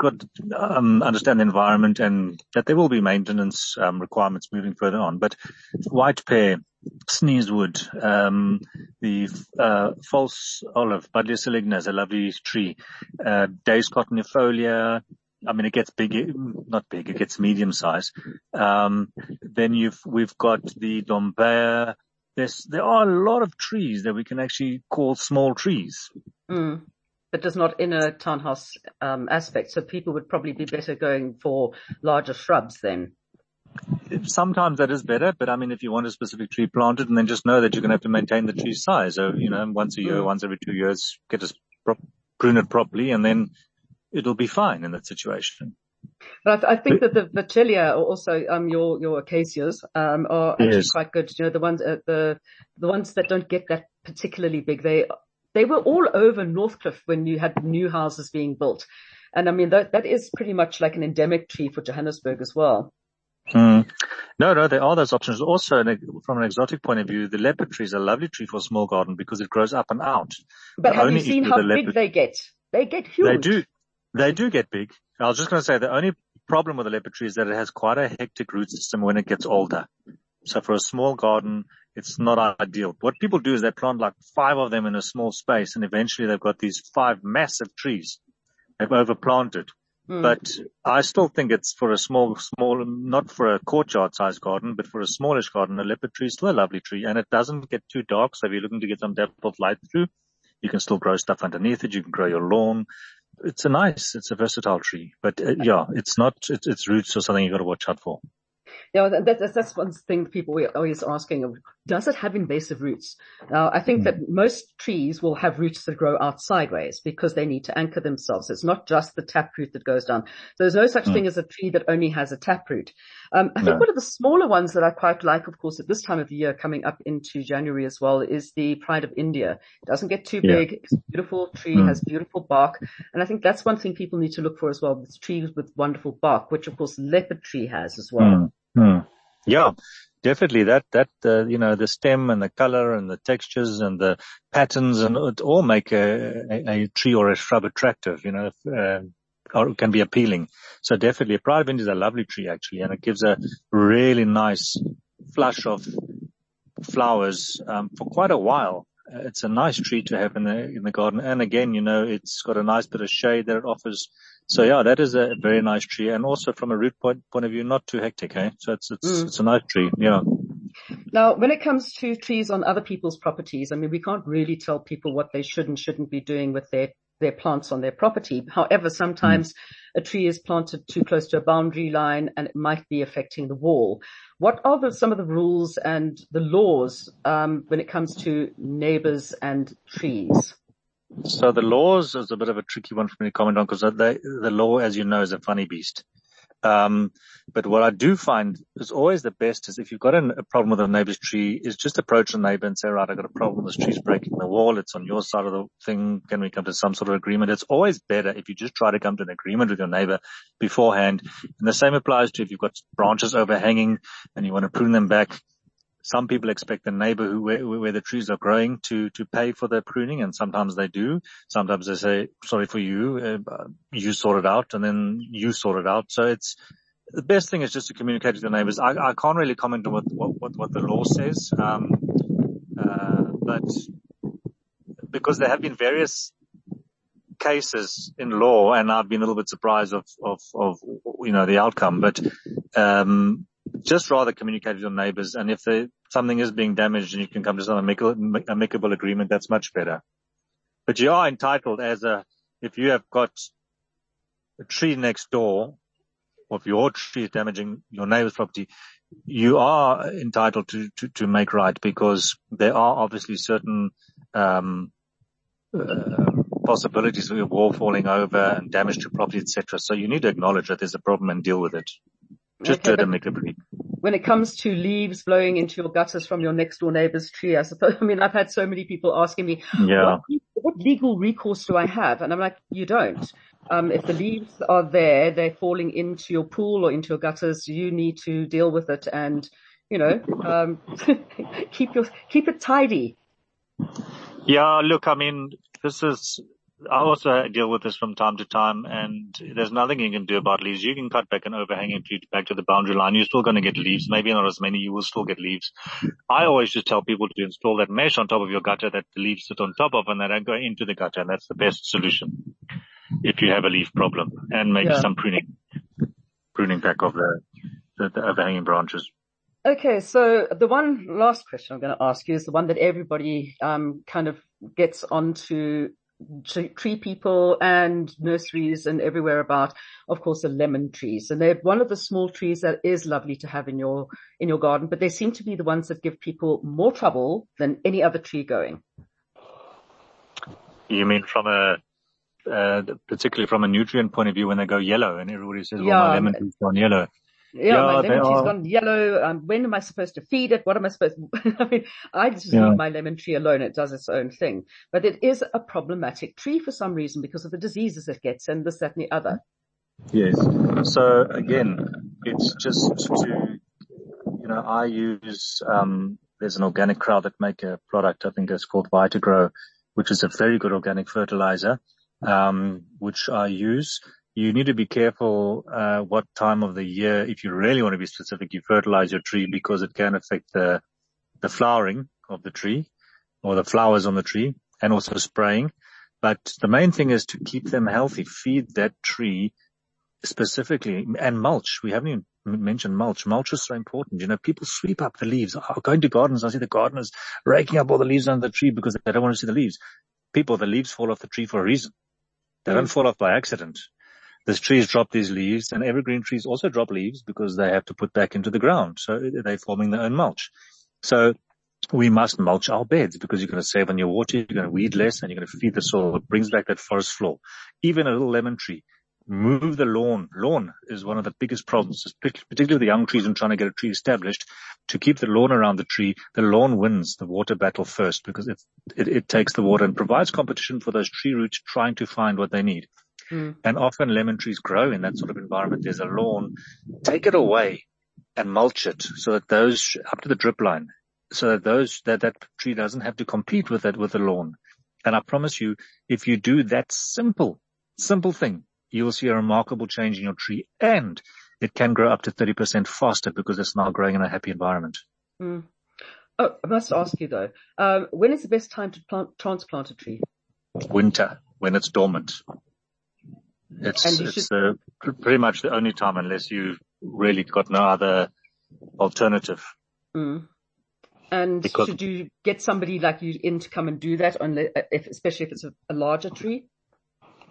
Speaker 3: got to um, understand the environment and that there will be maintenance um, requirements moving further on. But white pear, sneezewood, um, the uh, false olive, Buddleia saligna is a lovely tree. Uh, Dais I mean, it gets big, not big, it gets medium size. Um, then you've, we've got the Lombea. There's, there are a lot of trees that we can actually call small trees.
Speaker 2: Mm. But does not in a townhouse, um, aspect. So people would probably be better going for larger shrubs then.
Speaker 3: Sometimes that is better, but I mean, if you want a specific tree planted and then just know that you're going to have to maintain the tree size. So, you know, once a year, mm. once every two years, get to prune it properly and then it'll be fine in that situation.
Speaker 2: But I, th- I think that the Vachellia, also um, your your acacias, um, are actually yes. quite good. You know, the ones uh, the the ones that don't get that particularly big, they they were all over Northcliffe when you had new houses being built, and I mean that that is pretty much like an endemic tree for Johannesburg as well.
Speaker 3: Mm. No, no, there are those options. Also, from an exotic point of view, the leopard tree is a lovely tree for a small garden because it grows up and out.
Speaker 2: But the have you seen how big they get? They get huge.
Speaker 3: They do. They do get big. I was just going to say the only problem with the leopard tree is that it has quite a hectic root system when it gets older. So for a small garden, it's not ideal. What people do is they plant like five of them in a small space and eventually they've got these five massive trees they've overplanted. Mm. But I still think it's for a small, small, not for a courtyard sized garden, but for a smallish garden, a leopard tree is still a lovely tree and it doesn't get too dark. So if you're looking to get some depth of light through, you can still grow stuff underneath it. You can grow your lawn. It's a nice, it's a versatile tree, but uh, yeah, it's not, it's, it's roots or something you got to watch out for.
Speaker 2: Yeah, that, that's one thing people are always asking, does it have invasive roots? Now, I think mm. that most trees will have roots that grow out sideways because they need to anchor themselves. It's not just the taproot that goes down. So there's no such mm. thing as a tree that only has a taproot. Um, I think no. one of the smaller ones that I quite like, of course, at this time of the year coming up into January as well is the Pride of India. It doesn't get too yeah. big. It's a beautiful tree, mm. has beautiful bark. And I think that's one thing people need to look for as well. It's trees with wonderful bark, which of course leopard tree has as well.
Speaker 3: Yeah, definitely that, that, uh, you know, the stem and the color and the textures and the patterns and it all make a, a, a tree or a shrub attractive, you know, uh, or can be appealing. So definitely a Pride of is a lovely tree actually and it gives a really nice flush of flowers, um, for quite a while. It's a nice tree to have in the, in the garden. And again, you know, it's got a nice bit of shade that it offers yeah, that is a very nice tree. And also from a root point, point of view, not too hectic, eh? So it's, it's, mm. it's a nice tree. Yeah.
Speaker 2: Now, when it comes to trees on other people's properties, I mean, we can't really tell people what they should and shouldn't be doing with their, their plants on their property. However, sometimes a tree is planted too close to a boundary line and it might be affecting the wall. What are the, some of the rules and the laws, um, when it comes to neighbors and trees?
Speaker 3: So the laws is a bit of a tricky one for me to comment on because the law, as you know, is a funny beast. Um, but what I do find is always the best is if you've got an, a problem with a neighbor's tree is just approach the neighbor and say, right, I've got a problem. This tree's breaking the wall. It's on your side of the thing. Can we come to some sort of agreement? It's always better if you just try to come to an agreement with your neighbor beforehand. And the same applies to if you've got branches overhanging and you want to prune them back some people expect the neighbor who, where, where, the trees are growing to, to pay for the pruning and sometimes they do. Sometimes they say, sorry for you, uh, you sort it out and then you sort it out. So it's, the best thing is just to communicate with the neighbors. I, I can't really comment on what, what, what the law says. Um, uh, but because there have been various cases in law and I've been a little bit surprised of, of, of, you know, the outcome, but, um, just rather communicate with your neighbors. And if they, something is being damaged and you can come to some amicable, amicable agreement, that's much better. But you are entitled as a, if you have got a tree next door, or if your tree is damaging your neighbor's property, you are entitled to, to, to make right because there are obviously certain, um, uh, possibilities of your wall falling over and damage to property, etc. So you need to acknowledge that there's a problem and deal with it. Just okay, to make a brief.
Speaker 2: When it comes to leaves blowing into your gutters from your next door neighbor's tree, I suppose, I mean, I've had so many people asking me,
Speaker 3: yeah.
Speaker 2: what, what legal recourse do I have? And I'm like, you don't. Um, if the leaves are there, they're falling into your pool or into your gutters, you need to deal with it and, you know, um, keep your, keep it tidy.
Speaker 3: Yeah, look, I mean, this is I also deal with this from time to time and there's nothing you can do about leaves. You can cut back an overhanging tree back to the boundary line. You're still going to get leaves. Maybe not as many. You will still get leaves. I always just tell people to install that mesh on top of your gutter that the leaves sit on top of and they don't go into the gutter. And that's the best solution if you have a leaf problem and maybe yeah. some pruning, pruning back of the, the, the overhanging branches.
Speaker 2: Okay, so the one last question I'm going to ask you is the one that everybody um, kind of gets onto tree people and nurseries and everywhere about, of course, the lemon trees. And they're one of the small trees that is lovely to have in your, in your garden, but they seem to be the ones that give people more trouble than any other tree going.
Speaker 3: You mean from a, uh, particularly from a nutrient point of view when they go yellow and everybody says, well, my lemon tree's gone yellow.
Speaker 2: Yeah, yeah my lemon tree's gone yellow. Um, when am I supposed to feed it? What am I supposed to, I mean, I just yeah. leave my lemon tree alone. It does its own thing, but it is a problematic tree for some reason because of the diseases it gets and this, that and the other.
Speaker 3: Yes. So again, it's just to, you know, I use, um, there's an organic crowd that make a product, I think it's called Vitagrow, which is a very good organic fertilizer, um, which I use you need to be careful uh, what time of the year, if you really want to be specific, you fertilize your tree because it can affect the the flowering of the tree or the flowers on the tree, and also spraying. But the main thing is to keep them healthy. Feed that tree specifically and mulch. We haven't even mentioned mulch. Mulch is so important. You know, people sweep up the leaves. I go to gardens, I see the gardeners raking up all the leaves under the tree because they don't want to see the leaves. People, the leaves fall off the tree for a reason. They don't fall off by accident. These trees drop these leaves and evergreen trees also drop leaves because they have to put back into the ground. So they're forming their own mulch. So we must mulch our beds because you're going to save on your water, you're going to weed less and you're going to feed the soil. It brings back that forest floor. Even a little lemon tree. Move the lawn. Lawn is one of the biggest problems, particularly with the young trees and trying to get a tree established. To keep the lawn around the tree, the lawn wins the water battle first because it, it takes the water and provides competition for those tree roots trying to find what they need. Mm. And often lemon trees grow in that sort of environment. There's a lawn. Take it away and mulch it so that those up to the drip line, so that those, that, that tree doesn't have to compete with that, with the lawn. And I promise you, if you do that simple, simple thing, you will see a remarkable change in your tree and it can grow up to 30% faster because it's now growing in a happy environment.
Speaker 2: Mm. Oh, I must ask you though, um, when is the best time to plant, transplant a tree?
Speaker 3: Winter, when it's dormant. It's, it's should... pretty much the only time unless you've really got no other alternative.
Speaker 2: Mm. And because... should you get somebody like you in to come and do that on if, especially if it's a, a larger tree?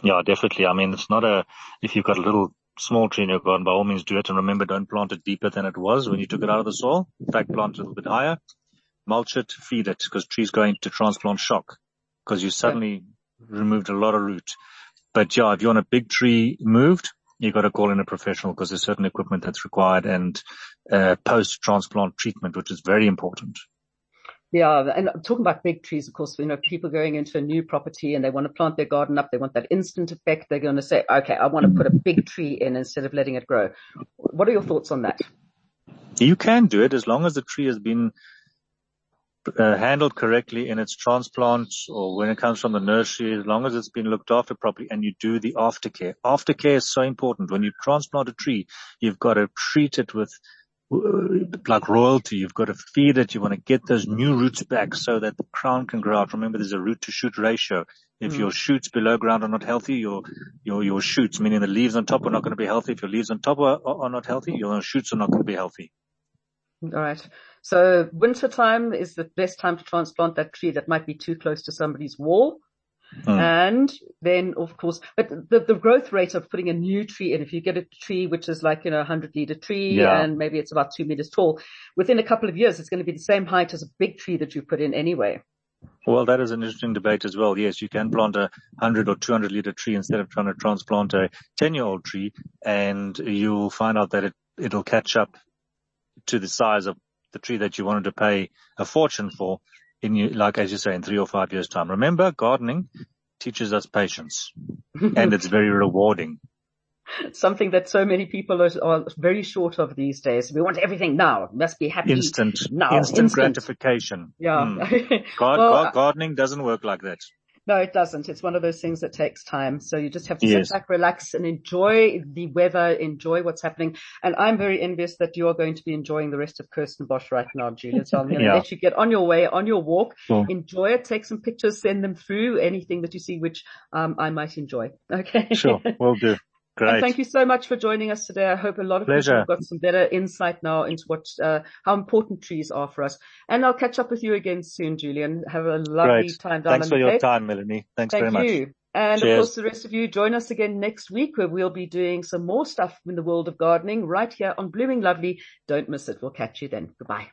Speaker 3: Yeah, definitely. I mean, it's not a, if you've got a little small tree in your garden, by all means do it. And remember, don't plant it deeper than it was when you took it out of the soil. In fact, plant it a little bit higher, mulch it, feed it, because trees go into transplant shock because you suddenly yeah. removed a lot of root. But yeah, if you want a big tree moved, you've got to call in a professional because there's certain equipment that's required and uh, post transplant treatment, which is very important.
Speaker 2: Yeah, and talking about big trees, of course, you know, people going into a new property and they want to plant their garden up. They want that instant effect. They're going to say, okay, I want to put a big tree in instead of letting it grow. What are your thoughts on that?
Speaker 3: You can do it as long as the tree has been handled correctly in its transplant or when it comes from the nursery, as long as it's been looked after properly and you do the aftercare. Aftercare is so important. When you transplant a tree, you've got to treat it with like royalty. You've got to feed it. You want to get those new roots back so that the crown can grow out. Remember, there's a root to shoot ratio. If mm. your shoots below ground are not healthy, your, your, your shoots, meaning the leaves on top are not going to be healthy. If your leaves on top are, are not healthy, your shoots are not going to be healthy.
Speaker 2: All right. So winter time is the best time to transplant that tree that might be too close to somebody's wall. Mm. And then of course, but the, the growth rate of putting a new tree in, if you get a tree which is like, you know, a hundred liter tree yeah. and maybe it's about two meters tall, within a couple of years, it's going to be the same height as a big tree that you put in anyway.
Speaker 3: Well, that is an interesting debate as well. Yes, you can plant a 100 or 200 liter tree instead of trying to transplant a 10 year old tree and you'll find out that it, it'll catch up to the size of the tree that you wanted to pay a fortune for in you, like as you say, in three or five years time. Remember, gardening teaches us patience and it's very rewarding.
Speaker 2: Something that so many people are, are, very short of these days. We want everything now. Must be happy
Speaker 3: instant,
Speaker 2: now.
Speaker 3: Instant, instant. gratification.
Speaker 2: Yeah. Mm.
Speaker 3: well, gardening doesn't work like that.
Speaker 2: No, it doesn't. It's one of those things that takes time. So you just have to yes. sit back, relax and enjoy the weather, enjoy what's happening. And I'm very envious that you are going to be enjoying the rest of Kirstenbosch right now, Julia. So I'm going to yeah. let you get on your way, on your walk, sure. enjoy it, take some pictures, send them through, anything that you see which um, I might enjoy. Okay.
Speaker 3: Sure. Will do. Great.
Speaker 2: And thank you so much for joining us today. I hope a lot of Pleasure. people have got some better insight now into what, uh, how important trees are for us. And I'll catch up with you again soon, Julian. Have a lovely
Speaker 3: Great.
Speaker 2: time down
Speaker 3: Thanks for your time, Melanie. Thanks
Speaker 2: thank
Speaker 3: very much.
Speaker 2: And Cheers. of course, the rest of you join us again next week where we'll be doing some more stuff in the world of gardening right here on Blooming Lovely. Don't miss it. We'll catch you then. Goodbye.